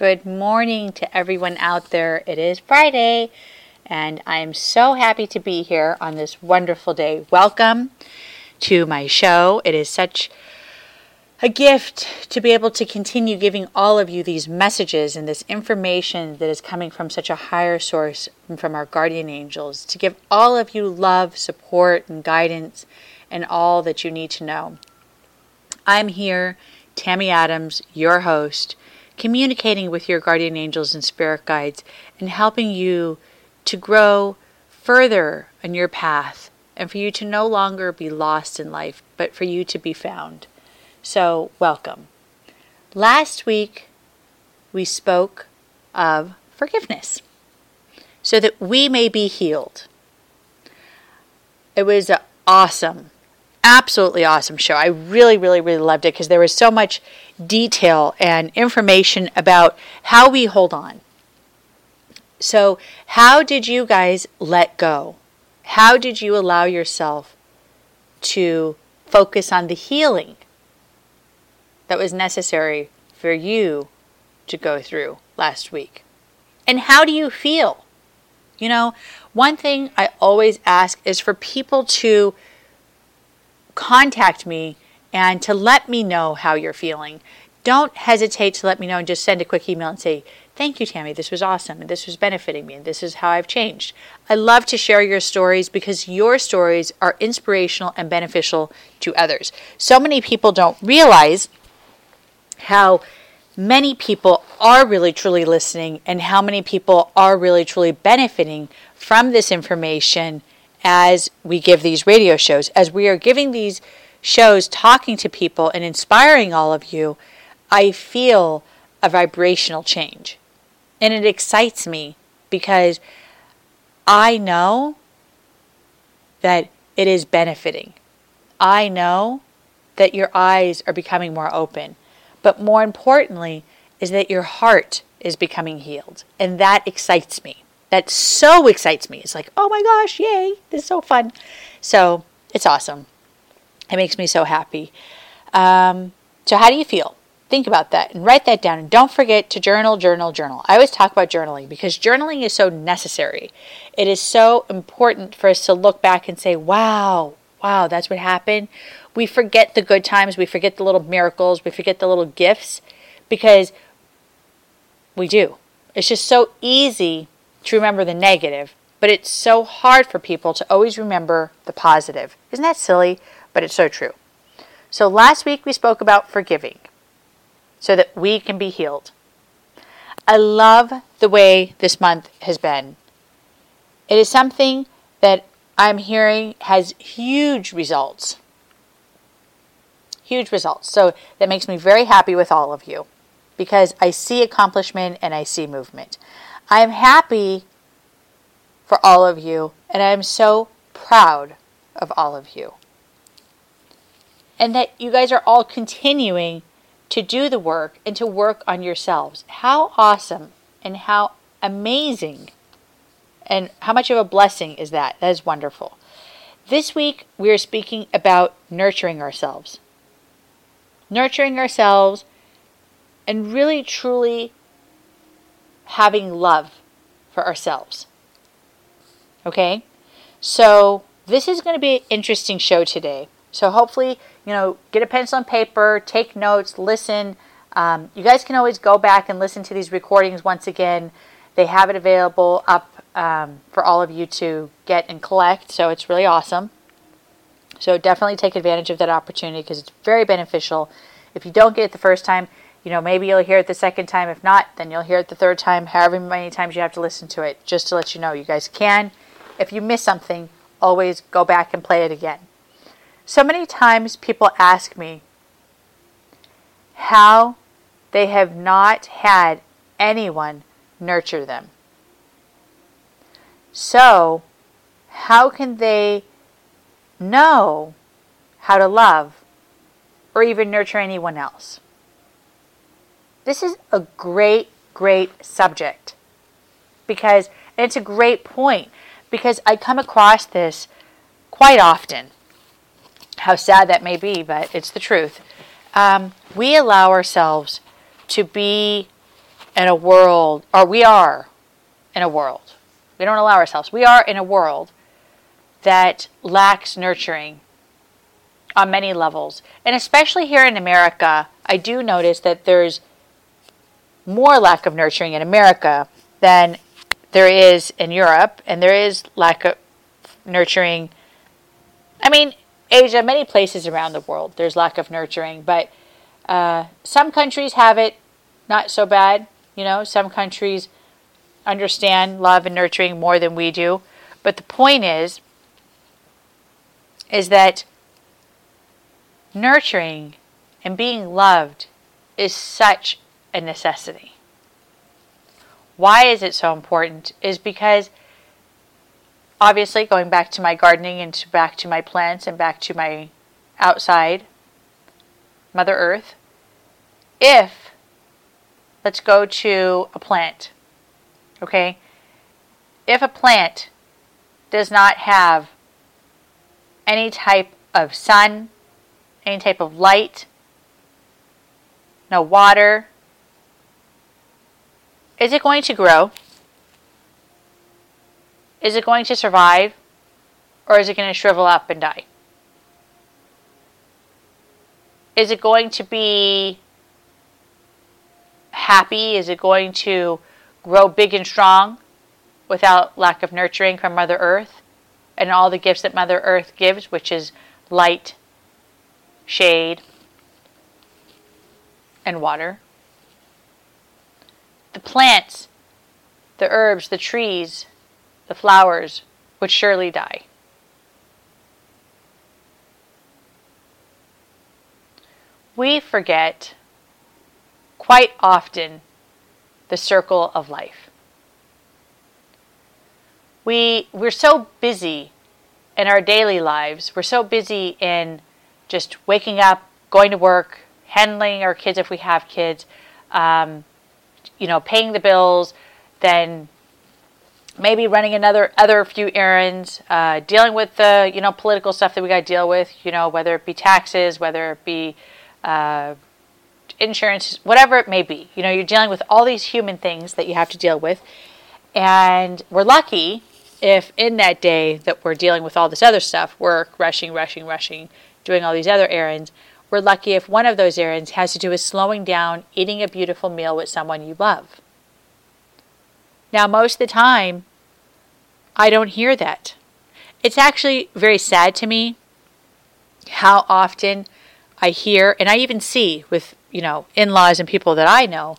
Good morning to everyone out there. It is Friday, and I am so happy to be here on this wonderful day. Welcome to my show. It is such a gift to be able to continue giving all of you these messages and this information that is coming from such a higher source from our guardian angels, to give all of you love, support, and guidance, and all that you need to know. I'm here, Tammy Adams, your host communicating with your guardian angels and spirit guides, and helping you to grow further on your path and for you to no longer be lost in life, but for you to be found. So, welcome. Last week, we spoke of forgiveness so that we may be healed. It was awesome absolutely awesome show. I really, really, really loved it because there was so much detail and information about how we hold on. So, how did you guys let go? How did you allow yourself to focus on the healing that was necessary for you to go through last week? And how do you feel? You know, one thing I always ask is for people to contact me and to let me know how you're feeling. Don't hesitate to let me know and just send a quick email and say, Thank you, Tammy. This was awesome. And this was benefiting me. And this is how I've changed. I love to share your stories because your stories are inspirational and beneficial to others. So many people don't realize how many people are really truly listening and how many people are really truly benefiting from this information as we give these radio shows, as we are giving these shows, talking to people and inspiring all of you, I feel a vibrational change. And it excites me because I know that it is benefiting. I know that your eyes are becoming more open. But more importantly, is that your heart is becoming healed. And that excites me that so excites me. It's like, oh my gosh, yay, this is so fun. So it's awesome. It makes me so happy. Um, so, how do you feel? Think about that and write that down. And don't forget to journal, journal, journal. I always talk about journaling because journaling is so necessary. It is so important for us to look back and say, wow, wow, that's what happened. We forget the good times, we forget the little miracles, we forget the little gifts because we do. It's just so easy to remember the negative, but it's so hard for people to always remember the positive. Isn't that silly? But it's so true. So last week we spoke about forgiving so that we can be healed. I love the way this month has been. It is something that I'm hearing has huge results. Huge results. So that makes me very happy with all of you because I see accomplishment and I see movement. I am happy for all of you, and I am so proud of all of you. And that you guys are all continuing to do the work and to work on yourselves. How awesome and how amazing and how much of a blessing is that? That is wonderful. This week, we are speaking about nurturing ourselves. Nurturing ourselves and really truly having love for ourselves. Okay? So, this is going to be an interesting show today. So, hopefully, you know, get a pencil and paper, take notes, listen. Um, you guys can always go back and listen to these recordings once again. They have it available up um, for all of you to get and collect. So, it's really awesome. So, definitely take advantage of that opportunity because it's very beneficial. If you don't get it the first time, you know, maybe you'll hear it the second time. If not, then you'll hear it the third time, however many times you have to listen to it, just to let you know. You guys can. If you miss something, always go back and play it again. So many times people ask me how they have not had anyone nurture them. So, how can they know how to love or even nurture anyone else? This is a great, great subject because it's a great point because I come across this quite often. How sad that may be, but it's the truth. Um, we allow ourselves to be in a world, or we are in a world, we don't allow ourselves, we are in a world that lacks nurturing on many levels. And especially here in America, I do notice that there's more lack of nurturing in America than there is in Europe, and there is lack of nurturing. I mean, Asia, many places around the world, there's lack of nurturing, but uh, some countries have it not so bad. You know, some countries understand love and nurturing more than we do. But the point is, is that nurturing and being loved is such a necessity. Why is it so important? Is because obviously going back to my gardening and back to my plants and back to my outside Mother Earth. If let's go to a plant. Okay? If a plant does not have any type of sun, any type of light, no water, is it going to grow? Is it going to survive? Or is it going to shrivel up and die? Is it going to be happy? Is it going to grow big and strong without lack of nurturing from Mother Earth and all the gifts that Mother Earth gives, which is light, shade, and water? The plants, the herbs, the trees, the flowers would surely die. We forget quite often the circle of life. We, we're so busy in our daily lives, we're so busy in just waking up, going to work, handling our kids if we have kids, um, you know, paying the bills, then maybe running another other few errands, uh, dealing with the you know political stuff that we got to deal with, you know whether it be taxes, whether it be uh, insurance, whatever it may be. You know you're dealing with all these human things that you have to deal with, and we're lucky if in that day that we're dealing with all this other stuff, work, rushing, rushing, rushing, doing all these other errands. We're lucky if one of those errands has to do with slowing down, eating a beautiful meal with someone you love. Now, most of the time, I don't hear that. It's actually very sad to me how often I hear, and I even see with, you know, in laws and people that I know,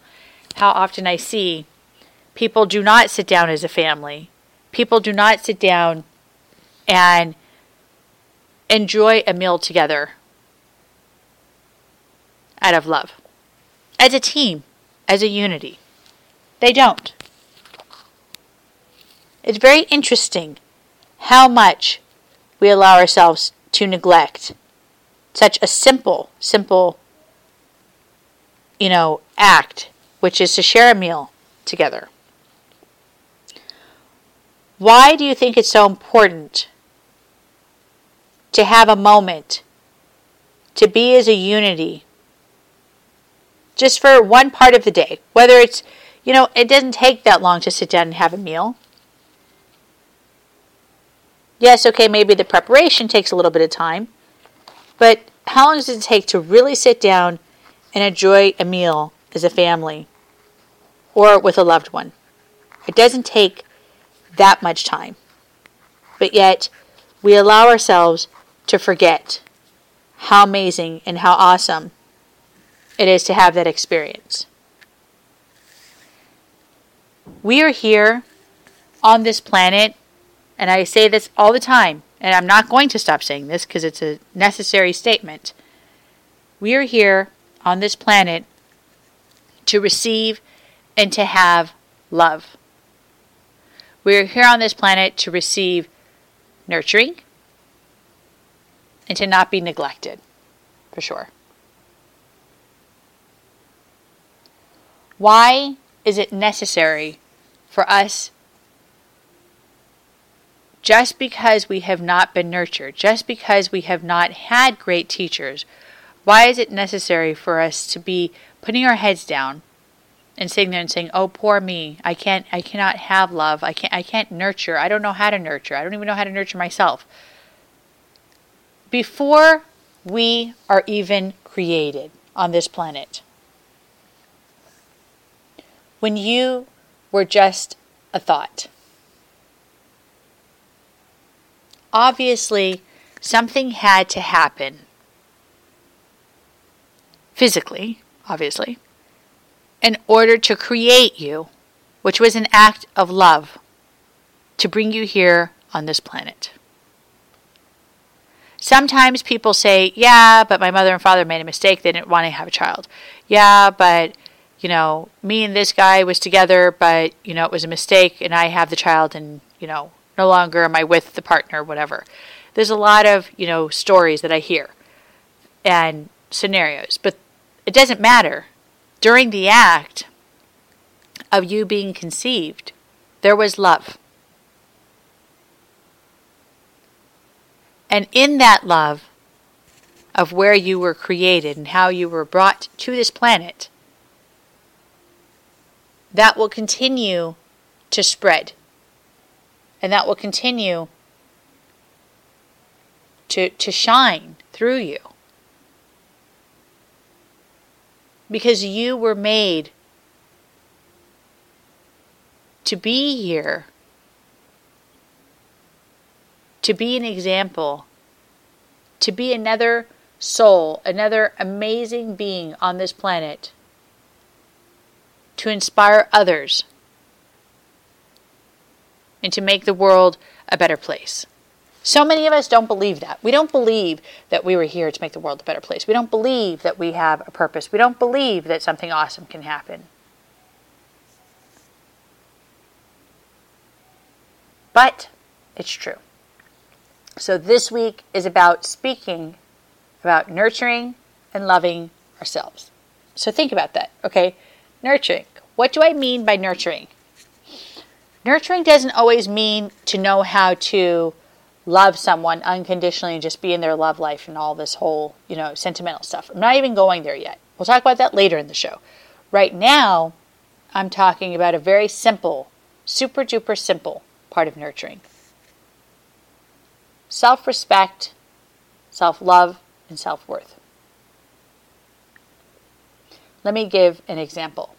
how often I see people do not sit down as a family. People do not sit down and enjoy a meal together out of love, as a team, as a unity. They don't. It's very interesting how much we allow ourselves to neglect such a simple, simple, you know, act, which is to share a meal together. Why do you think it's so important to have a moment to be as a unity just for one part of the day? Whether it's, you know, it doesn't take that long to sit down and have a meal. Yes, okay, maybe the preparation takes a little bit of time, but how long does it take to really sit down and enjoy a meal as a family or with a loved one? It doesn't take that much time. But yet, we allow ourselves to forget how amazing and how awesome it is to have that experience. We are here on this planet and I say this all the time, and I'm not going to stop saying this because it's a necessary statement. We are here on this planet to receive and to have love. We are here on this planet to receive nurturing and to not be neglected, for sure. Why is it necessary for us just because we have not been nurtured, just because we have not had great teachers, why is it necessary for us to be putting our heads down and sitting there and saying, "Oh, poor me. I can't I cannot have love. I can't I can't nurture. I don't know how to nurture. I don't even know how to nurture myself." Before we are even created on this planet, when you were just a thought, obviously something had to happen physically, obviously, in order to create you, which was an act of love to bring you here on this planet. Sometimes people say, yeah, but my mother and father made a mistake. They didn't want to have a child. Yeah, but, you know, me and this guy was together, but, you know, it was a mistake and I have the child and, you know, no longer am I with the partner, whatever. There's a lot of, you know, stories that I hear and scenarios, but it doesn't matter. During the act of you being conceived, there was love. And in that love of where you were created and how you were brought to this planet, that will continue to spread. And that will continue to, to shine through you. Because you were made to be here, to be an example, to be another soul, another amazing being on this planet, to inspire others, and to make the world a better place. So many of us don't believe that. We don't believe that we were here to make the world a better place. We don't believe that we have a purpose. We don't believe that something awesome can happen. But it's true. So this week is about speaking about nurturing and loving ourselves. So think about that, okay? Nurturing. What do I mean by nurturing? Nurturing doesn't always mean to know how to love someone unconditionally and just be in their love life and all this whole, you know, sentimental stuff. I'm not even going there yet. We'll talk about that later in the show. Right now, I'm talking about a very simple, super duper simple part of nurturing self respect, self love, and self worth. Let me give an example.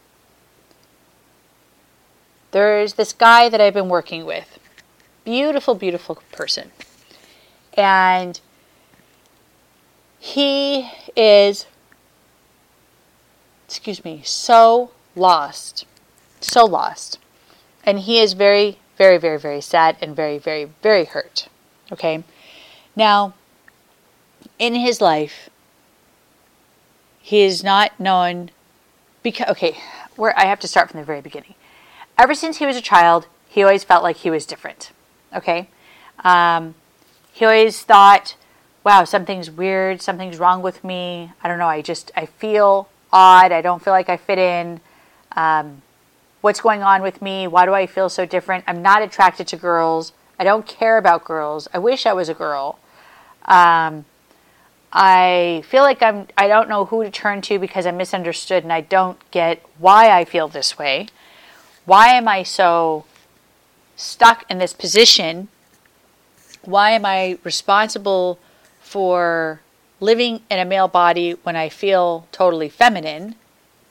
There's this guy that I've been working with beautiful, beautiful person. And he is, excuse me, so lost. So lost. And he is very, very, very, very sad and very, very, very hurt. Okay? Now, in his life, he is not known because, okay, where I have to start from the very beginning. Ever since he was a child, he always felt like he was different. Okay? Um, he always thought, wow, something's weird, something's wrong with me. I don't know, I just, I feel odd. I don't feel like I fit in. Um, what's going on with me? Why do I feel so different? I'm not attracted to girls. I don't care about girls. I wish I was a girl. Um, I feel like I'm I don't know who to turn to because I'm misunderstood and I don't get why I feel this way. Why am I so stuck in this position? Why am I responsible for living in a male body when I feel totally feminine?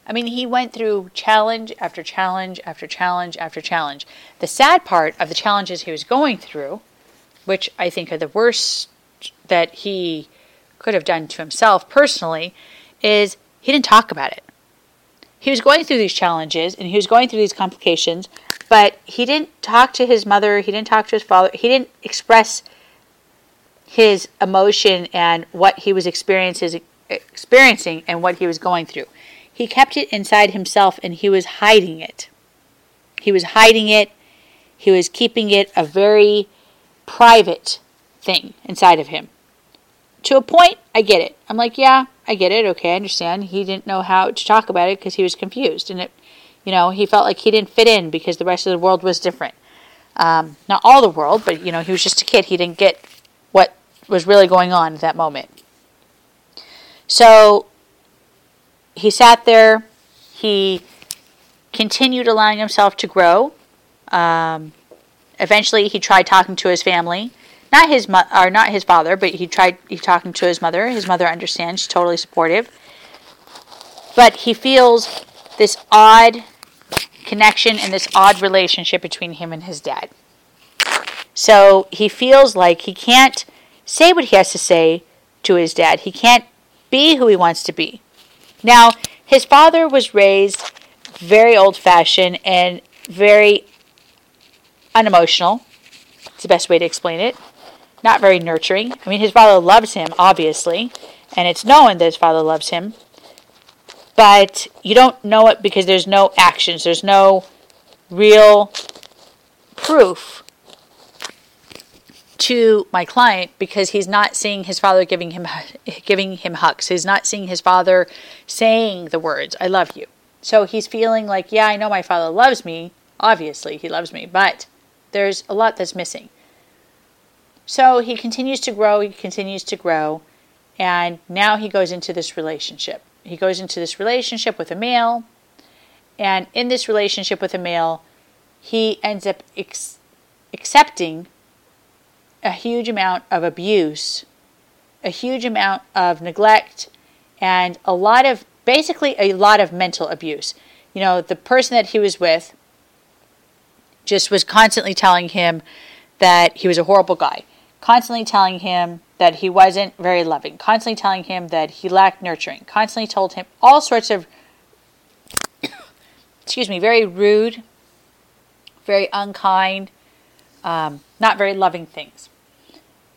I mean, he went through challenge after challenge after challenge after challenge. The sad part of the challenges he was going through, which I think are the worst that he could have done to himself personally, is he didn't talk about it. He was going through these challenges and he was going through these complications, but he didn't talk to his mother, he didn't talk to his father, he didn't express his emotion and what he was experiencing and what he was going through. He kept it inside himself and he was hiding it. He was hiding it. He was keeping it a very private thing inside of him. To a point, I get it. I'm like, yeah, I get it. Okay, I understand. He didn't know how to talk about it because he was confused. And it, you know, he felt like he didn't fit in because the rest of the world was different. Um, not all the world, but, you know, he was just a kid. He didn't get what was really going on at that moment. So he sat there, he continued allowing himself to grow. Um, eventually, he tried talking to his family, not his mo- or not his father, but he tried he talking to his mother. His mother understands; she's totally supportive. But he feels this odd connection and this odd relationship between him and his dad. So he feels like he can't say what he has to say to his dad. He can't be who he wants to be. Now, his father was raised very old fashioned and very unemotional. It's the best way to explain it. Not very nurturing. I mean, his father loves him, obviously, and it's known that his father loves him. But you don't know it because there's no actions, there's no real proof to my client because he's not seeing his father giving him giving him hugs. He's not seeing his father saying the words "I love you." So he's feeling like, yeah, I know my father loves me. Obviously, he loves me, but there's a lot that's missing. So he continues to grow, he continues to grow, and now he goes into this relationship. He goes into this relationship with a male, and in this relationship with a male, he ends up ex- accepting a huge amount of abuse, a huge amount of neglect, and a lot of basically a lot of mental abuse. You know, the person that he was with just was constantly telling him that he was a horrible guy, constantly telling him that he wasn't very loving, constantly telling him that he lacked nurturing, constantly told him all sorts of, excuse me, very rude, very unkind, um, not very loving things.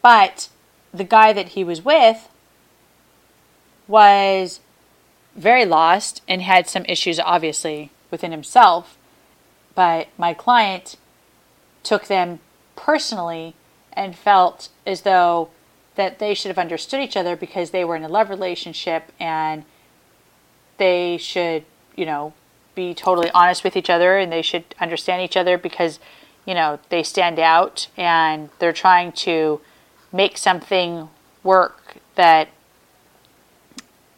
But the guy that he was with was very lost and had some issues, obviously, within himself. But my client took them personally and felt as though that they should have understood each other because they were in a love relationship and they should, you know, be totally honest with each other and they should understand each other because, you know, they stand out and they're trying to make something work that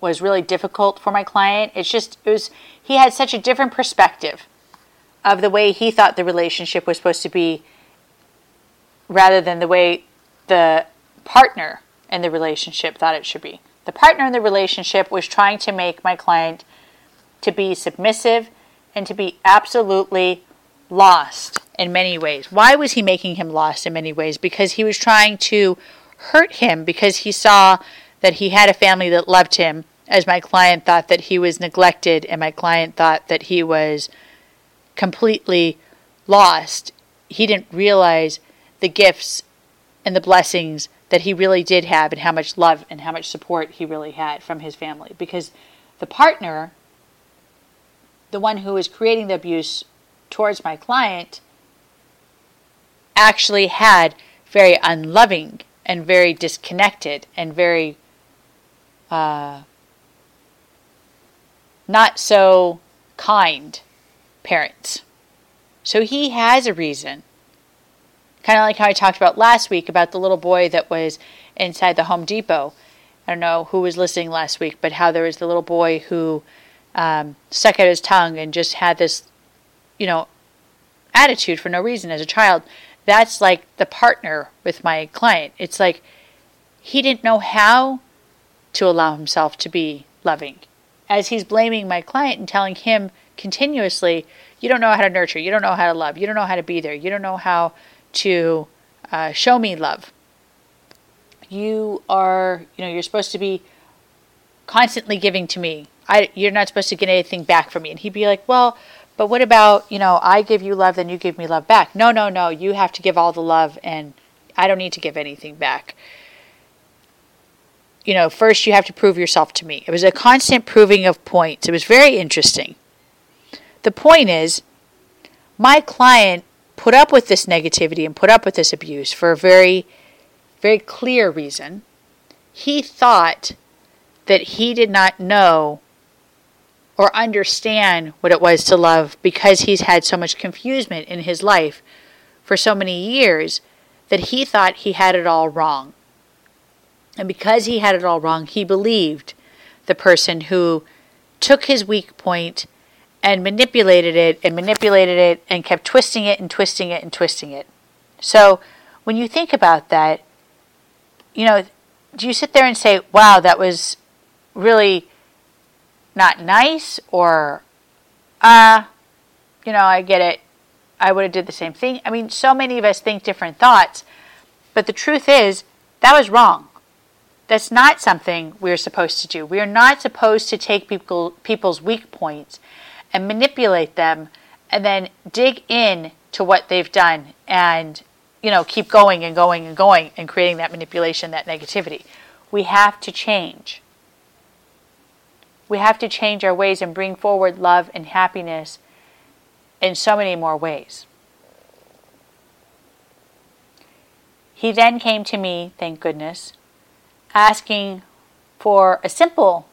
was really difficult for my client. It's just, it was, he had such a different perspective of the way he thought the relationship was supposed to be rather than the way the partner in the relationship thought it should be. The partner in the relationship was trying to make my client to be submissive and to be absolutely lost in many ways. Why was he making him lost in many ways? Because he was trying to hurt him because he saw that he had a family that loved him, as my client thought that he was neglected, and my client thought that he was completely lost. He didn't realize the gifts and the blessings that he really did have, and how much love and how much support he really had from his family. Because the partner, the one who was creating the abuse towards my client, actually had very unloving and very disconnected and very uh, not so kind parents. So he has a reason. Kind of like how I talked about last week about the little boy that was inside the Home Depot. I don't know who was listening last week, but how there was the little boy who um, stuck out his tongue and just had this, you know, attitude for no reason as a child. That's like the partner with my client. It's like he didn't know how to allow himself to be loving. As he's blaming my client and telling him continuously, you don't know how to nurture, you don't know how to love, you don't know how to be there, you don't know how to uh, show me love. You are, you know, you're supposed to be constantly giving to me. I, you're not supposed to get anything back from me. And he'd be like, well, but what about, you know, I give you love, then you give me love back? No, no, no. You have to give all the love, and I don't need to give anything back. You know, first you have to prove yourself to me. It was a constant proving of points. It was very interesting. The point is, my client put up with this negativity and put up with this abuse for a very, very clear reason. He thought that he did not know or understand what it was to love because he's had so much confusion in his life for so many years that he thought he had it all wrong. And because he had it all wrong, he believed the person who took his weak point and manipulated it and manipulated it and kept twisting it and twisting it and twisting it. So when you think about that, you know, do you sit there and say, wow, that was really not nice or, uh, you know, I get it. I would have did the same thing. I mean, so many of us think different thoughts, but the truth is that was wrong. That's not something we're supposed to do. We are not supposed to take people people's weak points and manipulate them and then dig in to what they've done and you know keep going and going and going and creating that manipulation that negativity. We have to change. We have to change our ways and bring forward love and happiness in so many more ways. He then came to me thank goodness asking for a simple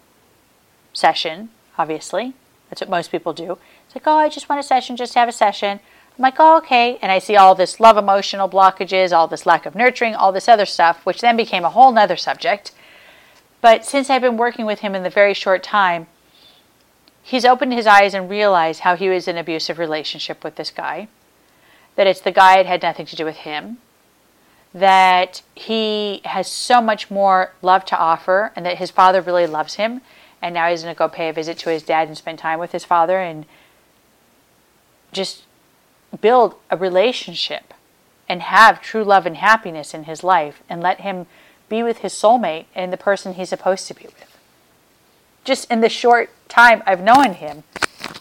session obviously that's what most people do. It's like, oh, I just want a session, just have a session. I'm like, oh, okay. And I see all this love emotional blockages, all this lack of nurturing, all this other stuff, which then became a whole nother subject. But since I've been working with him in the very short time, he's opened his eyes and realized how he was in an abusive relationship with this guy, that it's the guy it had nothing to do with him, that he has so much more love to offer, and that his father really loves him, and now he's going to go pay a visit to his dad and spend time with his father and just build a relationship and have true love and happiness in his life and let him be with his soulmate and the person he's supposed to be with. Just in the short time I've known him,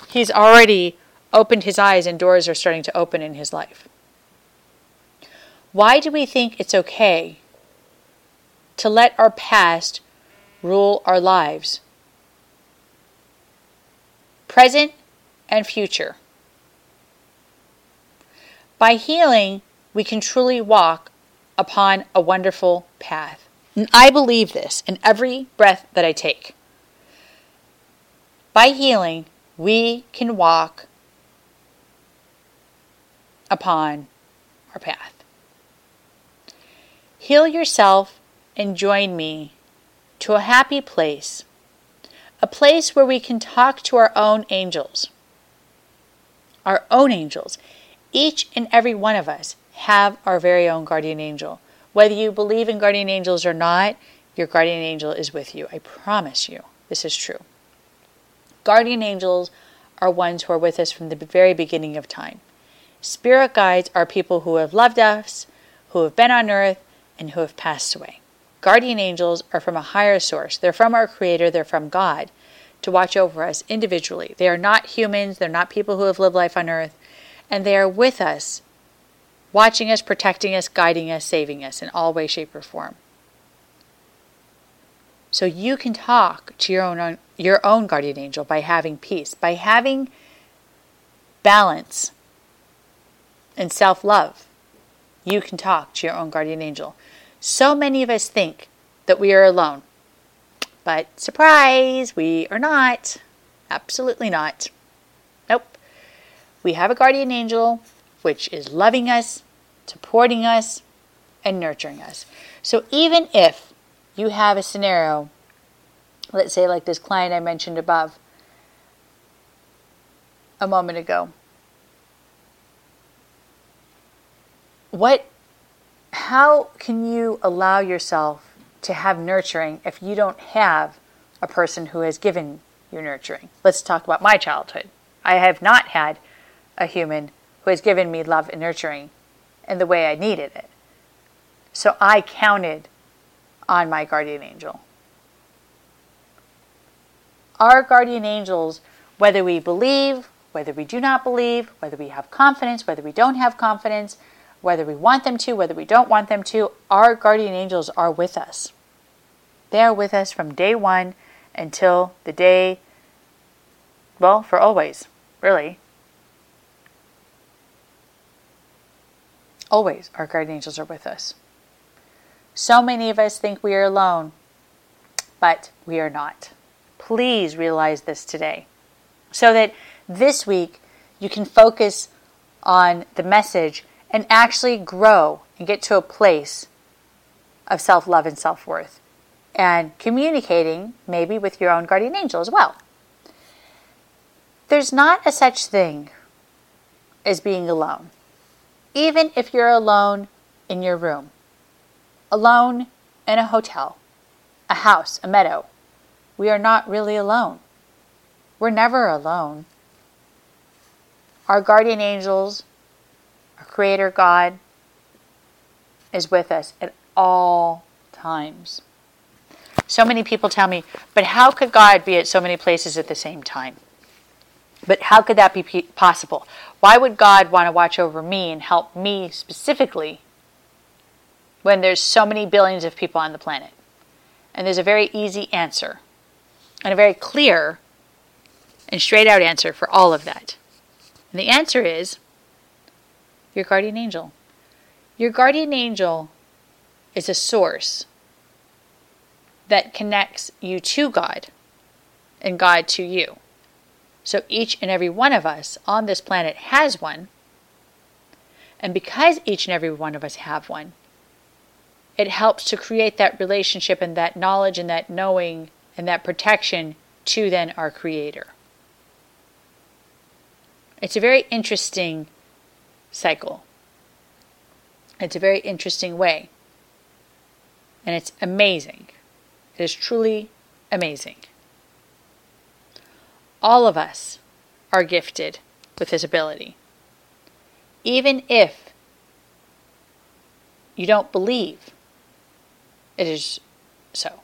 he's already opened his eyes and doors are starting to open in his life. Why do we think it's okay to let our past rule our lives present and future. By healing, we can truly walk upon a wonderful path. And I believe this in every breath that I take. By healing, we can walk upon our path. Heal yourself and join me to a happy place a place where we can talk to our own angels. Our own angels. Each and every one of us have our very own guardian angel. Whether you believe in guardian angels or not, your guardian angel is with you. I promise you, this is true. Guardian angels are ones who are with us from the very beginning of time. Spirit guides are people who have loved us, who have been on earth, and who have passed away. Guardian angels are from a higher source. They're from our Creator, they're from God to watch over us individually. They are not humans, they're not people who have lived life on earth, and they are with us, watching us, protecting us, guiding us, saving us in all way, shape, or form. So you can talk to your own your own guardian angel by having peace, by having balance and self-love. You can talk to your own guardian angel. So many of us think that we are alone. But surprise, we are not. Absolutely not. Nope. We have a guardian angel which is loving us, supporting us, and nurturing us. So even if you have a scenario, let's say like this client I mentioned above a moment ago, what how can you allow yourself to have nurturing if you don't have a person who has given you nurturing? Let's talk about my childhood. I have not had a human who has given me love and nurturing in the way I needed it. So I counted on my guardian angel. Our guardian angels, whether we believe, whether we do not believe, whether we have confidence, whether we don't have confidence, whether we want them to, whether we don't want them to, our guardian angels are with us. They are with us from day one until the day, well, for always, really. Always, our guardian angels are with us. So many of us think we are alone, but we are not. Please realize this today so that this week you can focus on the message and actually grow and get to a place of self love and self worth. And communicating maybe with your own guardian angel as well. There's not a such thing as being alone. Even if you're alone in your room, alone in a hotel, a house, a meadow, we are not really alone. We're never alone. Our guardian angels, our Creator God, is with us at all times. So many people tell me, but how could God be at so many places at the same time? But how could that be possible? Why would God want to watch over me and help me specifically when there's so many billions of people on the planet? And there's a very easy answer and a very clear and straight out answer for all of that. And the answer is your guardian angel. Your guardian angel is a source that connects you to God and God to you. So each and every one of us on this planet has one. And because each and every one of us have one, it helps to create that relationship and that knowledge and that knowing and that protection to then our Creator. It's a very interesting cycle. It's a very interesting way. And it's amazing. It is truly amazing. All of us are gifted with this ability. Even if you don't believe it is so,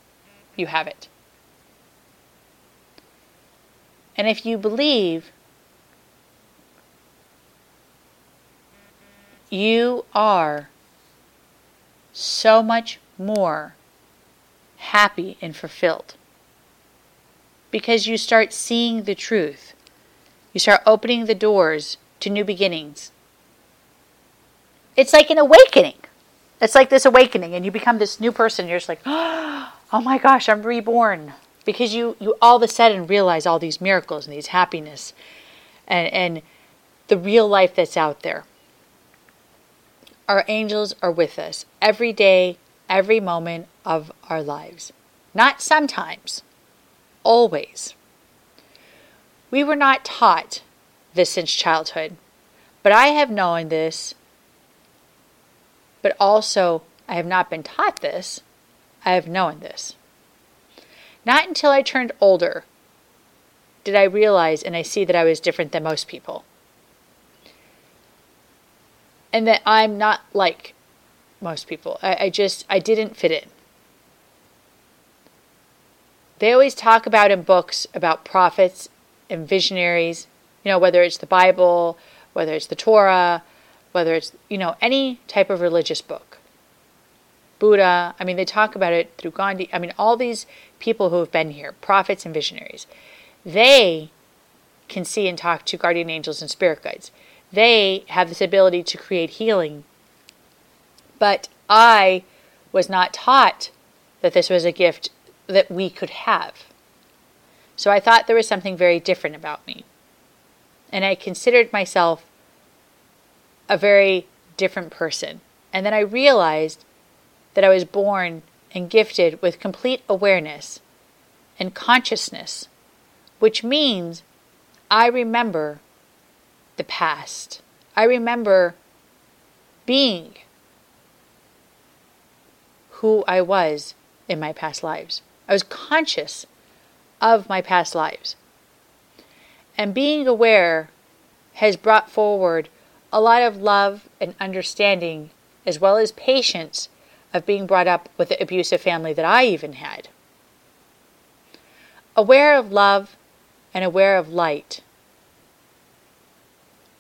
you have it. And if you believe, you are so much more happy and fulfilled because you start seeing the truth. You start opening the doors to new beginnings. It's like an awakening. It's like this awakening, and you become this new person. You're just like, oh my gosh, I'm reborn. Because you, you all of a sudden realize all these miracles and these happiness and, and the real life that's out there. Our angels are with us every day, every moment of our lives. Not sometimes, always. We were not taught this since childhood, but I have known this, but also I have not been taught this, I have known this. Not until I turned older did I realize and I see that I was different than most people. And that I'm not like most people. I, I just, I didn't fit in. They always talk about in books about prophets and visionaries, you know, whether it's the Bible, whether it's the Torah, whether it's, you know, any type of religious book. Buddha, I mean, they talk about it through Gandhi. I mean, all these people who have been here, prophets and visionaries, they can see and talk to guardian angels and spirit guides. They have this ability to create healing. But I was not taught that this was a gift that we could have. So I thought there was something very different about me. And I considered myself a very different person. And then I realized that I was born and gifted with complete awareness and consciousness, which means I remember the past. I remember being who I was in my past lives. I was conscious of my past lives. And being aware has brought forward a lot of love and understanding, as well as patience, of being brought up with the abusive family that I even had. Aware of love and aware of light.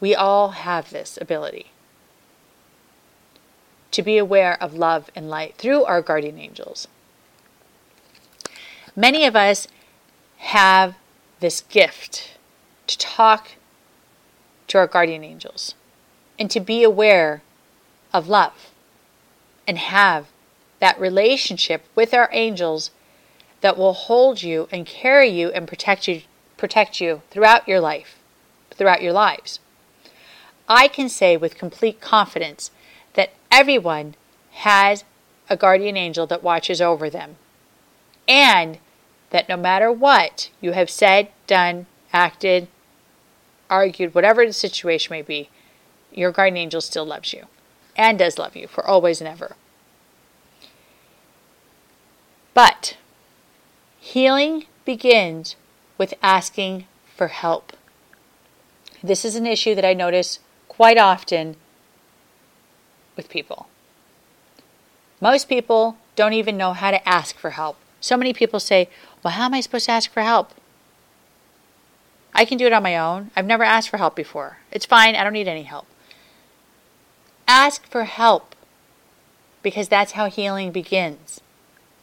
We all have this ability to be aware of love and light through our guardian angels. Many of us have this gift to talk to our guardian angels and to be aware of love and have that relationship with our angels that will hold you and carry you and protect you protect you throughout your life throughout your lives i can say with complete confidence that everyone has a guardian angel that watches over them and that no matter what you have said, done, acted, argued, whatever the situation may be, your guardian angel still loves you and does love you for always and ever. But healing begins with asking for help. This is an issue that I notice quite often with people. Most people don't even know how to ask for help. So many people say, Well, how am I supposed to ask for help? I can do it on my own. I've never asked for help before. It's fine. I don't need any help. Ask for help because that's how healing begins,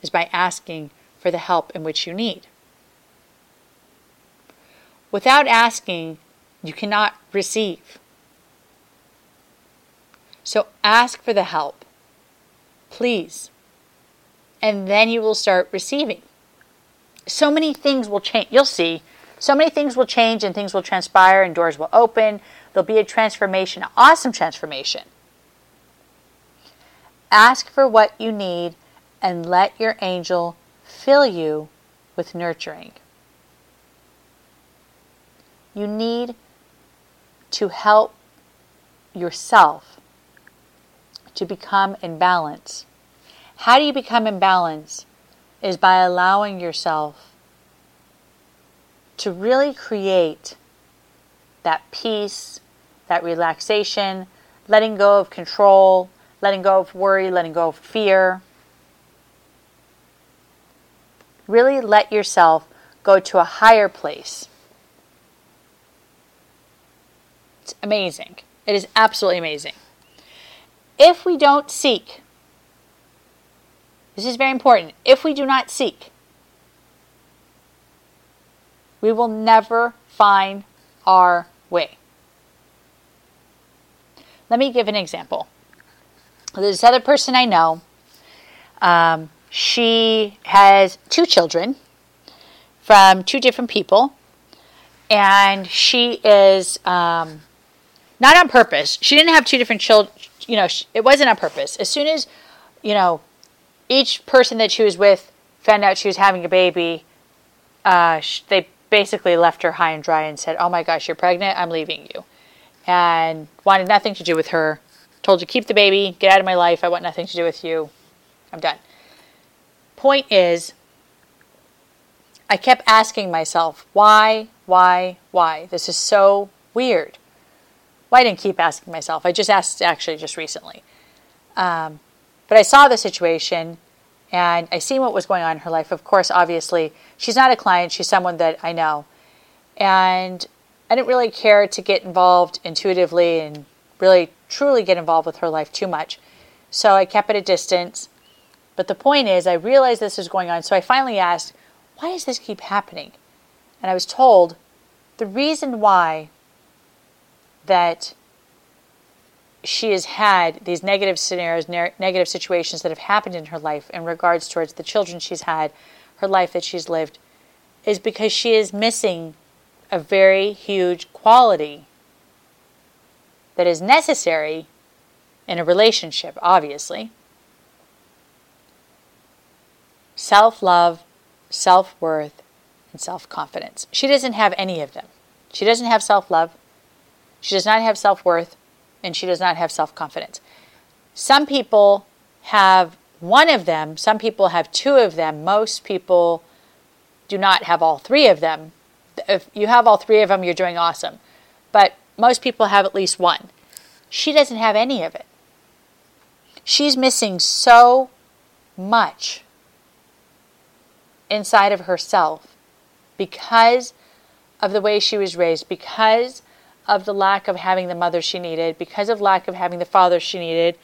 is by asking for the help in which you need. Without asking, you cannot receive. So ask for the help, please, and then you will start receiving. So many things will change. You'll see. So many things will change and things will transpire and doors will open. There'll be a transformation, an awesome transformation. Ask for what you need and let your angel fill you with nurturing. You need to help yourself to become in balance. How do you become in balance? Is by allowing yourself to really create that peace, that relaxation, letting go of control, letting go of worry, letting go of fear. Really let yourself go to a higher place. It's amazing. It is absolutely amazing. If we don't seek, this is very important. If we do not seek, we will never find our way. Let me give an example. There's this other person I know. Um, she has two children from two different people, and she is um, not on purpose. She didn't have two different children. You know, it wasn't on purpose. As soon as, you know, each person that she was with found out she was having a baby, uh, they basically left her high and dry and said, "Oh my gosh, you're pregnant. I'm leaving you," and wanted nothing to do with her. Told you keep the baby, get out of my life. I want nothing to do with you. I'm done. Point is, I kept asking myself, why, why, why? This is so weird. Well, I didn't keep asking myself. I just asked actually just recently. Um, but I saw the situation and I seen what was going on in her life. Of course, obviously, she's not a client, she's someone that I know. And I didn't really care to get involved intuitively and really truly get involved with her life too much. So I kept at a distance. But the point is, I realized this was going on. So I finally asked, why does this keep happening? And I was told the reason why that she has had these negative scenarios, ne- negative situations that have happened in her life in regards towards the children she's had, her life that she's lived, is because she is missing a very huge quality that is necessary in a relationship, obviously. Self love, self worth, and self confidence. She doesn't have any of them. She doesn't have self love. She does not have self worth and she does not have self confidence. Some people have one of them, some people have two of them, most people do not have all three of them. If you have all three of them, you're doing awesome. But most people have at least one. She doesn't have any of it. She's missing so much inside of herself because of the way she was raised, because of the lack of having the mother she needed, because of lack of having the father she needed,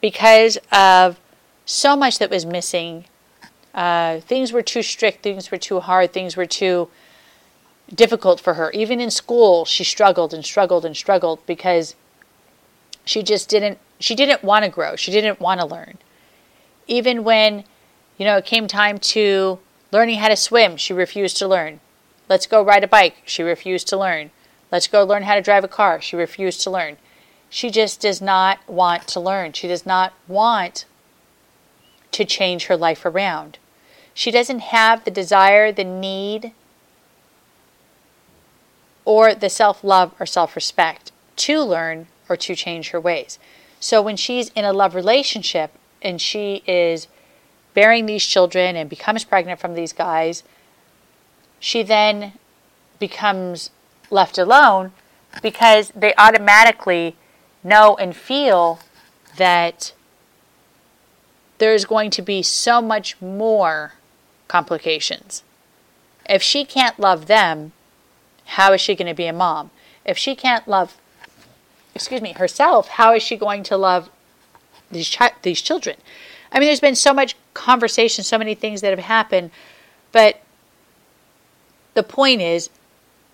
because of so much that was missing. Uh, things were too strict, things were too hard, things were too difficult for her. Even in school, she struggled and struggled and struggled because she just didn't she didn't want to grow. She didn't want to learn. Even when, you know, it came time to learning how to swim, she refused to learn. Let's go ride a bike. She refused to learn. Let's go learn how to drive a car. She refused to learn. She just does not want to learn. She does not want to change her life around. She doesn't have the desire, the need, or the self love or self respect to learn or to change her ways. So when she's in a love relationship and she is bearing these children and becomes pregnant from these guys, she then becomes left alone because they automatically know and feel that there's going to be so much more complications. If she can't love them, how is she going to be a mom? If she can't love, excuse me, herself, how is she going to love these chi- these children? I mean, there's been so much conversation, so many things that have happened, but the point is,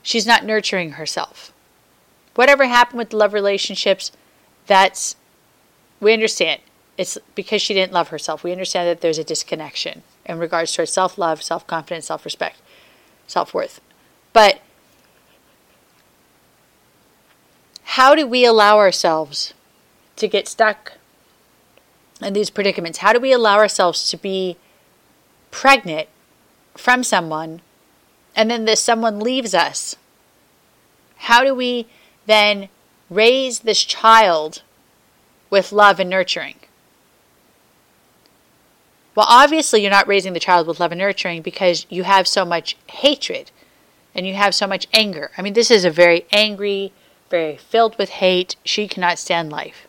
she's not nurturing herself. Whatever happened with love relationships, that's we understand. It's because she didn't love herself. We understand that there's a disconnection in regards to her self love, self confidence, self respect, self worth. But how do we allow ourselves to get stuck in these predicaments? How do we allow ourselves to be pregnant from someone and then this someone leaves us? How do we then raise this child with love and nurturing? Well, obviously, you're not raising the child with love and nurturing because you have so much hatred and you have so much anger. I mean, this is a very angry, very filled with hate. She cannot stand life.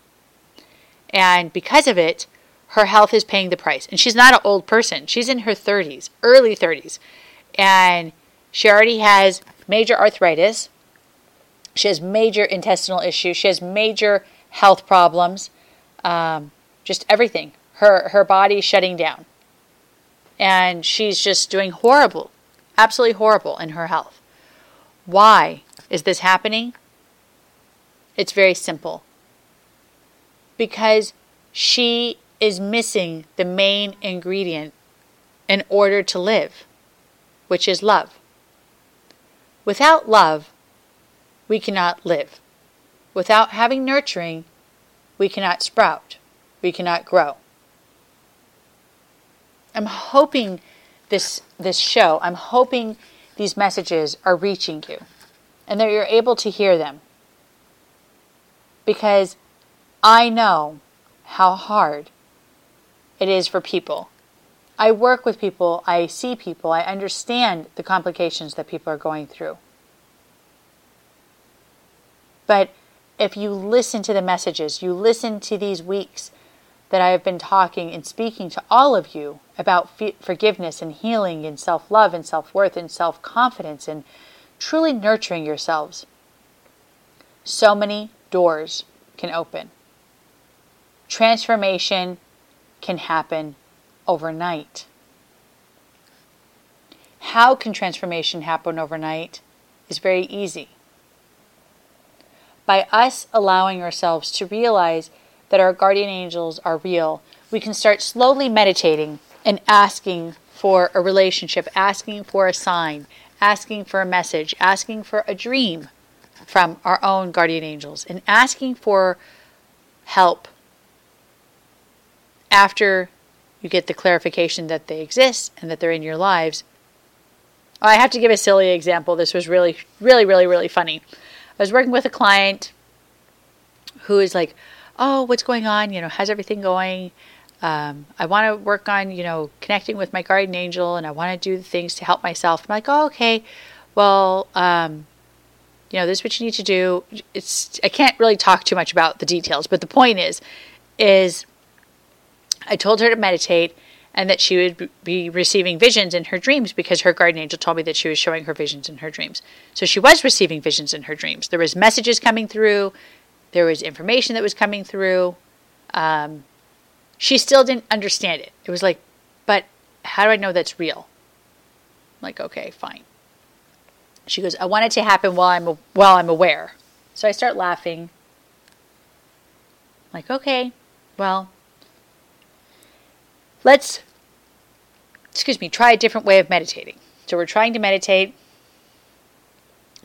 And because of it, her health is paying the price. And she's not an old person, she's in her 30s, early 30s. And she already has major arthritis. She has major intestinal issues. She has major health problems. Um, just everything her her body shutting down. And she's just doing horrible, absolutely horrible in her health. Why is this happening? It's very simple. Because she is missing the main ingredient in order to live, which is love. Without love, we cannot live. Without having nurturing, we cannot sprout. We cannot grow. I'm hoping this this show, I'm hoping these messages are reaching you and that you're able to hear them. Because I know how hard it is for people. I work with people, I see people, I understand the complications that people are going through. But if you listen to the messages, you listen to these weeks that I have been talking and speaking to all of you about forgiveness and healing and self love and self worth and self confidence and truly nurturing yourselves, so many doors can open. Transformation can happen overnight. How can transformation happen overnight is very easy. By us allowing ourselves to realize that our guardian angels are real, we can start slowly meditating and asking for a relationship, asking for a sign, asking for a message, asking for a dream from our own guardian angels, and asking for help after you get the clarification that they exist and that they're in your lives. Oh, I have to give a silly example. This was really, really, really, really funny. I was working with a client who is like, Oh, what's going on? You know, how's everything going? um, I want to work on, you know, connecting with my guardian angel and I want to do the things to help myself. I'm like, oh, okay, well, um, you know, this is what you need to do. It's, I can't really talk too much about the details, but the point is, is I told her to meditate and that she would be receiving visions in her dreams because her guardian angel told me that she was showing her visions in her dreams. So she was receiving visions in her dreams. There was messages coming through. There was information that was coming through. Um, she still didn't understand it. It was like, but how do I know that's real? I'm like, okay, fine. She goes, I want it to happen while I'm while I'm aware. So I start laughing. I'm like, okay, well, let's excuse me, try a different way of meditating. So we're trying to meditate,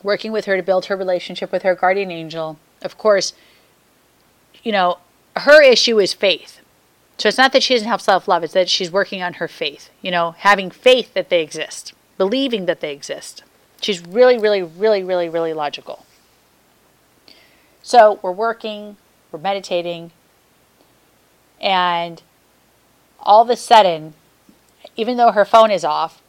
working with her to build her relationship with her guardian angel. Of course, you know, her issue is faith. So it's not that she doesn't have self love, it's that she's working on her faith, you know, having faith that they exist, believing that they exist. She's really, really, really, really, really logical. So we're working, we're meditating, and all of a sudden, even though her phone is off,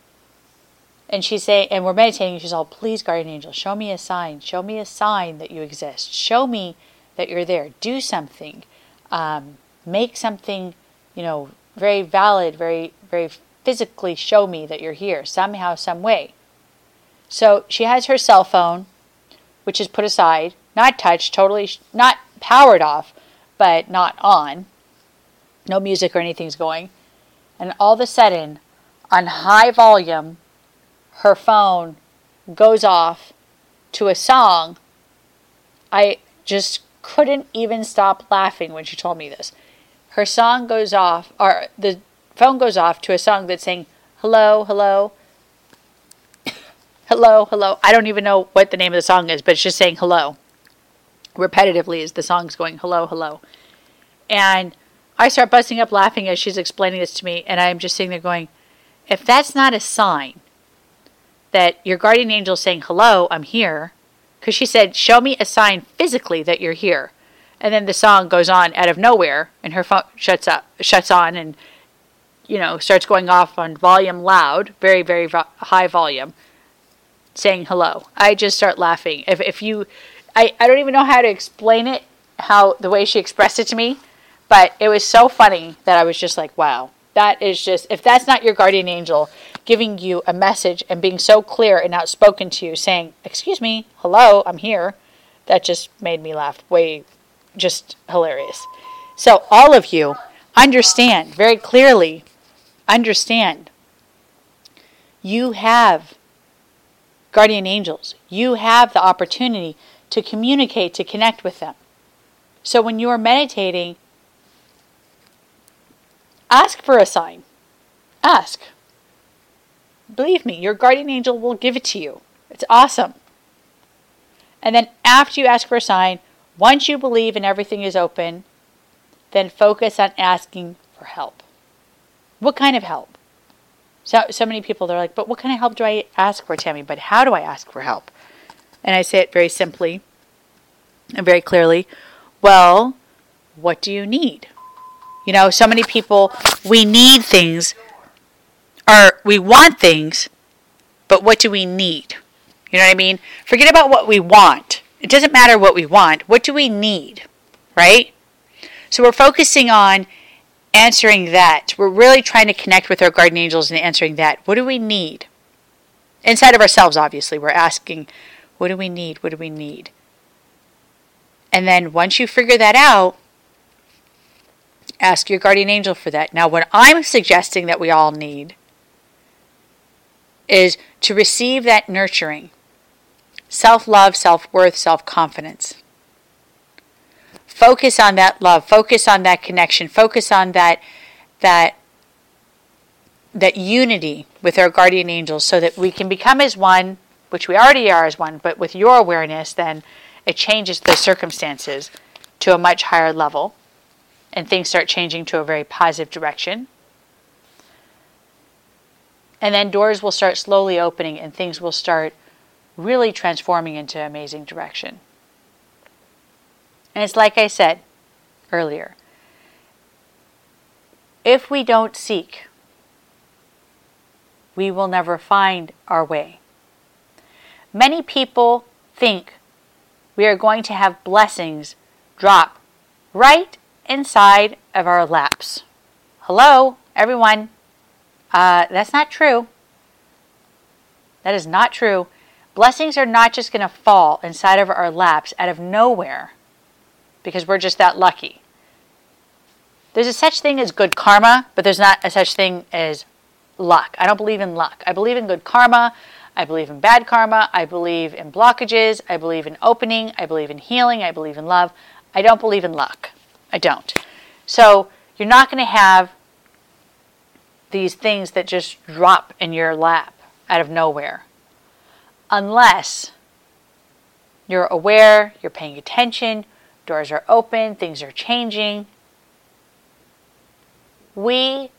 and she's saying, and we're meditating, she's all, please, guardian angel, show me a sign. Show me a sign that you exist. Show me that you're there. Do something. Um, make something, you know, very valid, very, very physically show me that you're here somehow, some way. So she has her cell phone, which is put aside, not touched, totally, not powered off, but not on. No music or anything's going. And all of a sudden, on high volume, her phone goes off to a song. I just couldn't even stop laughing when she told me this. Her song goes off, or the phone goes off to a song that's saying, hello, hello, hello, hello. I don't even know what the name of the song is, but it's just saying hello. Repetitively as the song's going, hello, hello. And I start busting up laughing as she's explaining this to me, and I'm just sitting there going, if that's not a sign that your guardian angel is saying, hello, I'm here, because she said, show me a sign physically that you're here. And then the song goes on out of nowhere, and her phone shuts up, shuts on, and you know starts going off on volume loud, very very vo- high volume, saying hello. I just start laughing. If if you, I I don't even know how to explain it, how the way she expressed it to me, but it was so funny that I was just like, wow, that is just if that's not your guardian angel giving you a message and being so clear and outspoken to you, saying, "Excuse me, hello, I'm here," that just made me laugh way just hilarious. So, all of you understand very clearly, understand you have guardian angels. You have the opportunity to communicate, to connect with them. So, when you are meditating, ask for a sign. Ask. Believe me, your guardian angel will give it to you. It's awesome. And then, after you ask for a sign, once you believe and everything is open, then focus on asking for help. What kind of help? So, so many people they're like, but what kind of help do I ask for, Tammy? But how do I ask for help? And I say it very simply and very clearly. Well, what do you need? You know, so many people we need things or we want things, but what do we need? You know what I mean? Forget about what we want. It doesn't matter what we want. What do we need? Right? So we're focusing on answering that. We're really trying to connect with our guardian angels and answering that. What do we need? Inside of ourselves, obviously, we're asking, what do we need? What do we need? And then once you figure that out, ask your guardian angel for that. Now, what I'm suggesting that we all need is to receive that nurturing self love, self worth, self confidence. Focus on that love, focus on that connection, focus on that that that unity with our guardian angels so that we can become as one, which we already are as one, but with your awareness then it changes the circumstances to a much higher level and things start changing to a very positive direction. And then doors will start slowly opening and things will start really transforming into amazing direction. And it's like I said earlier if we don't seek, we will never find our way. Many people think we are going to have blessings drop right inside of our laps. Hello, everyone. Uh, that's not true. That is not true. Blessings are not just going to fall inside of our laps out of nowhere because we're just that lucky. There's a such thing as good karma, but there's not a such thing as luck. I don't believe in luck. I believe in good karma. I believe in bad karma. I believe in blockages. I believe in opening. I believe in healing. I believe in love. I don't believe in luck. I don't. So you're not going to have these things that just drop in your lap out of nowhere unless you're aware, you're paying attention, doors are open, things are changing. We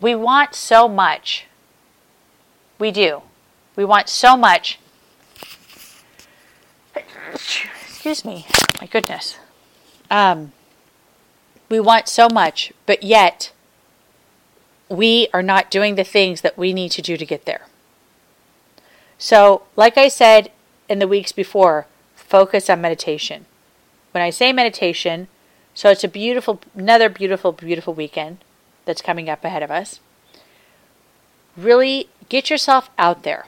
we want so much. We do. We want so much excuse me, my goodness. Um, we want so much, but yet we are not doing the things that we need to do to get there. So, like I said in the weeks before, focus on meditation. When I say meditation, so it's a beautiful, another beautiful, beautiful weekend that's coming up ahead of us. Really get yourself out there.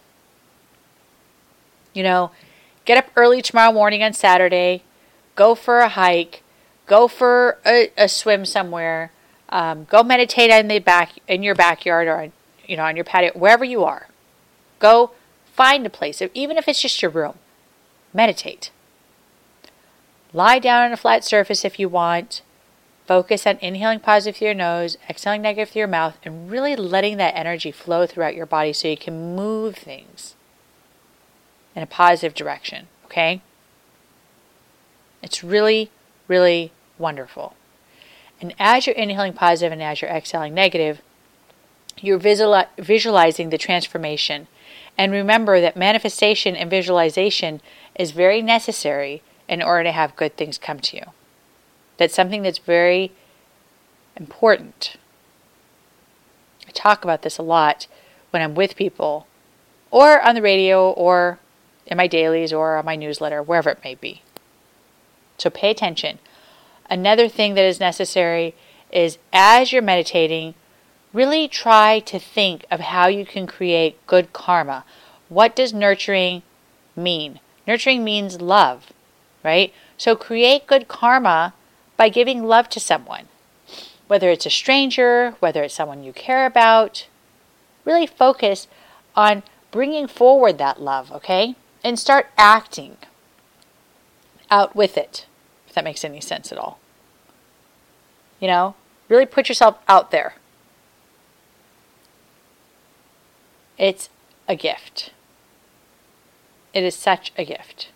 You know, get up early tomorrow morning on Saturday, go for a hike, go for a, a swim somewhere, um, go meditate in the back in your backyard or you know on your patio, wherever you are. Go find a place, even if it's just your room. Meditate. Lie down on a flat surface if you want. Focus on inhaling positive through your nose, exhaling negative through your mouth, and really letting that energy flow throughout your body so you can move things in a positive direction. Okay? It's really, really wonderful. And as you're inhaling positive and as you're exhaling negative, you're visualizing the transformation. And remember that manifestation and visualization is very necessary in order to have good things come to you. That's something that's very important. I talk about this a lot when I'm with people, or on the radio, or in my dailies, or on my newsletter, wherever it may be. So pay attention. Another thing that is necessary is as you're meditating, really try to think of how you can create good karma. What does nurturing mean? Nurturing means love, right? So create good karma by giving love to someone, whether it's a stranger, whether it's someone you care about. Really focus on bringing forward that love, okay? And start acting out with it that makes any sense at all. You know, really put yourself out there. It's a gift. It is such a gift.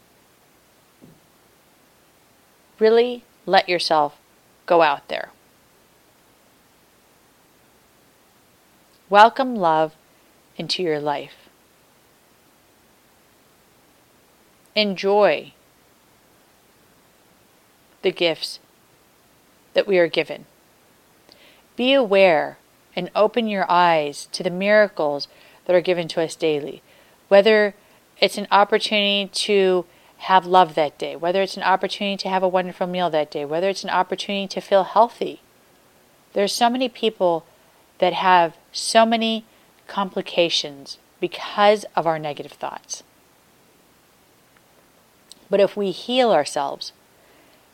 Really let yourself go out there. Welcome love into your life. Enjoy the gifts that we are given. Be aware and open your eyes to the miracles that are given to us daily, whether it's an opportunity to have love that day, whether it's an opportunity to have a wonderful meal that day, whether it's an opportunity to feel healthy. There's so many people that have so many complications because of our negative thoughts. But if we heal ourselves,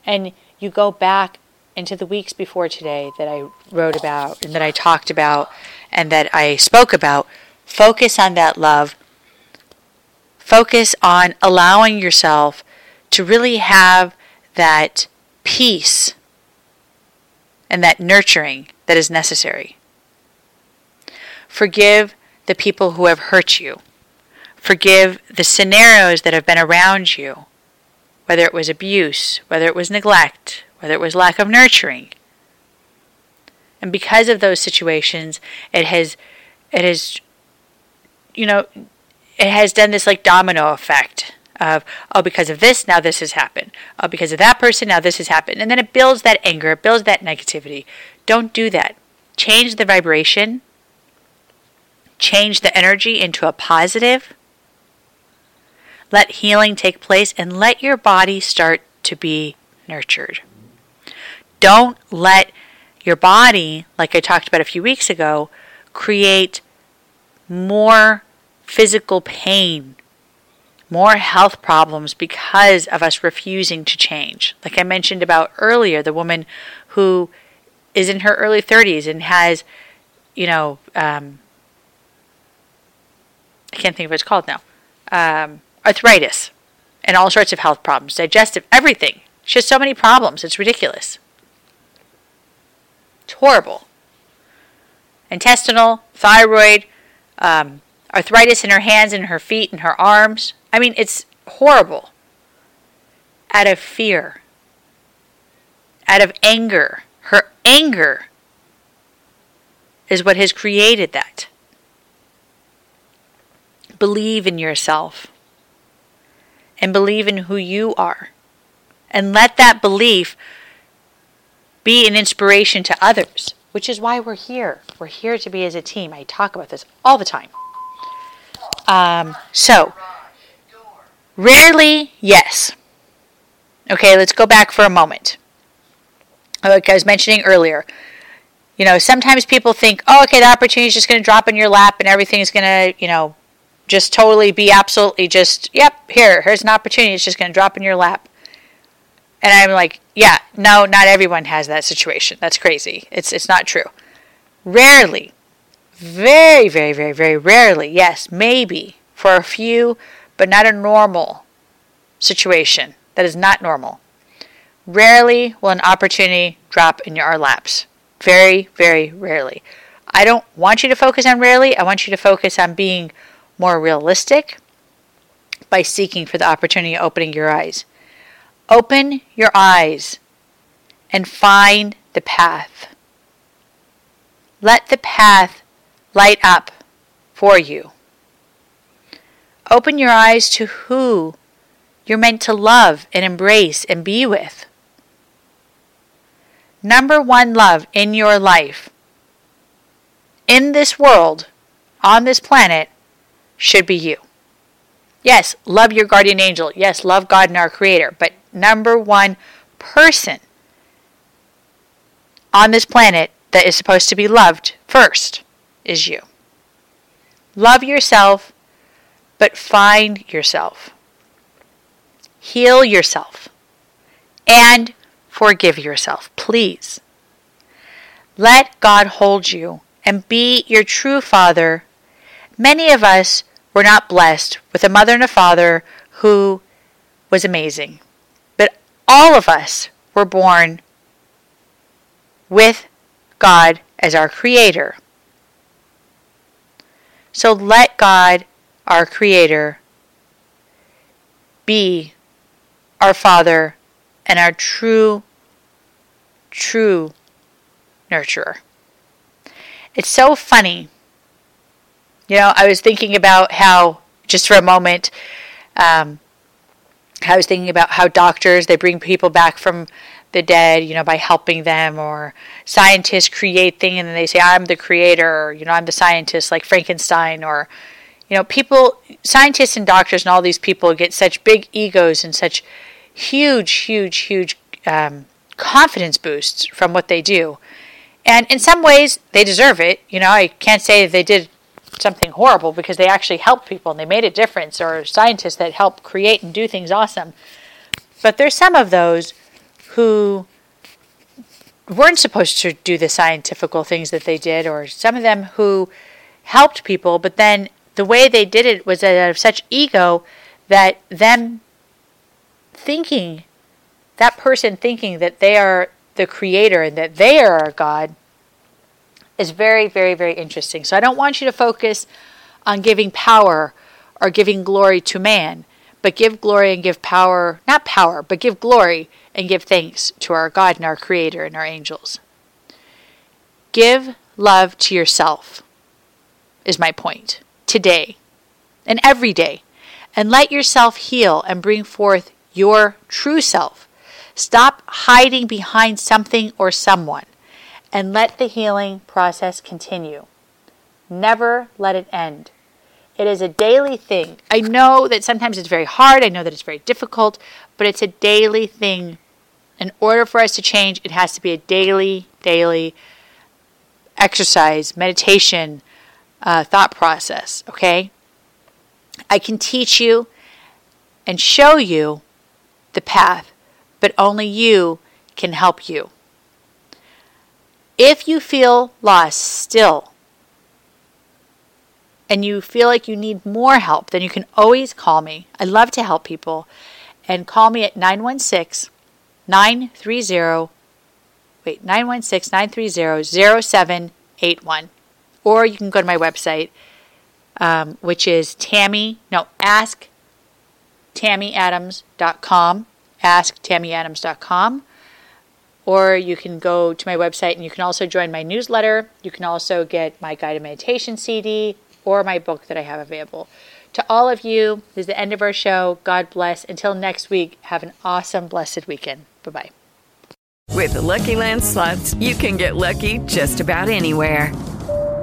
and you go back into the weeks before today that I wrote about and that I talked about and that I spoke about, focus on that love. Focus on allowing yourself to really have that peace and that nurturing that is necessary. Forgive the people who have hurt you. Forgive the scenarios that have been around you whether it was abuse, whether it was neglect, whether it was lack of nurturing. And because of those situations, it has, it has, you know, it has done this like domino effect of, oh, because of this, now this has happened. Oh, because of that person, now this has happened. And then it builds that anger, it builds that negativity. Don't do that. Change the vibration, change the energy into a positive, let healing take place and let your body start to be nurtured. Don't let your body, like I talked about a few weeks ago, create more physical pain, more health problems because of us refusing to change. Like I mentioned about earlier, the woman who is in her early 30s and has, you know, um, I can't think of what it's called now. Um, arthritis, and all sorts of health problems, digestive, everything. She has so many problems, it's ridiculous. It's horrible. Intestinal, thyroid, um, arthritis in her hands and her feet and her arms. I mean, it's horrible. Out of fear, out of anger. Her anger is what has created that. Believe in yourself. And believe in who you are. And let that belief be an inspiration to others, which is why we're here. We're here to be as a team. I talk about this all the time. Um, so, rarely, yes. Okay, let's go back for a moment. Like I was mentioning earlier, you know, sometimes people think, oh, okay, the opportunity is just going to drop in your lap and everything's going to, you know, just totally be absolutely just, yep, here, here's an opportunity. It's just going to drop in your lap. And I'm like, yeah, no, not everyone has that situation. That's crazy. It's, it's not true. Rarely, very, very, very, very rarely, yes, maybe for a few, but not a normal situation. That is not normal. Rarely will an opportunity drop in your laps. Very, very rarely. I don't want you to focus on rarely. I want you to focus on being more realistic by seeking for the opportunity opening your eyes. Open your eyes and find the path. Let the path light up for you. Open your eyes to who you're meant to love and embrace and be with number one love in your life, in this world, on this planet, should be you. Yes, love your guardian angel. Yes, love God and our Creator. But number one person on this planet that is supposed to be loved first is you. Love yourself, but find yourself. Heal yourself. And forgive yourself, please. Let God hold you and be your true father. Many of us were not blessed with a mother and a father who was amazing, but all of us were born with God as our creator. So let God, our creator, be our father and our true true nurturer. It's so funny. You know, I was thinking about how, just for a moment, um, I was thinking about how doctors, they bring people back from the dead, you know, by helping them, or scientists create things and then they say, I'm the creator, or, you know, I'm the scientist, like Frankenstein, or, you know, people, scientists and doctors and all these people get such big egos and such huge, huge, huge um, confidence boosts from what they do. And in some ways, they deserve it. You know, I can't say they did something horrible because they actually helped people and they made a difference, or scientists that help create and do things awesome. But there's some of those who weren't supposed to do the scientifical things that they did, or some of them who helped people, but then the way they did it was out of such ego that them thinking that person thinking that they are the creator and that they are God is very, very, very interesting. So I don't want you to focus on giving power or giving glory to man, but give glory and give power, not power, but give glory and give thanks to our God and our Creator and our angels. Give love to yourself, is my point, today and every day, and let yourself heal and bring forth your true self Stop hiding behind something or someone and let the healing process continue. Never let it end. It is a daily thing. I know that sometimes it's very hard, I know that it's very difficult, but it's a daily thing. In order for us to change, it has to be a daily, daily exercise, meditation, uh, thought process, okay? I can teach you and show you the path but only you can help you. If you feel lost still, and you feel like you need more help, then you can always call me. I love to help people. And call me at 916 930 wait, 916 930 0781. Or you can go to my website, um, which is Tammy, no, ask tammyadams.com asktammyadams.com. Or you can go to my website and you can also join my newsletter. You can also get my guided meditation CD or my book that I have available. To all of you, this is the end of our show. God bless. Until next week, have an awesome, blessed weekend. Bye bye. With the Lucky Land slots, you can get lucky just about anywhere.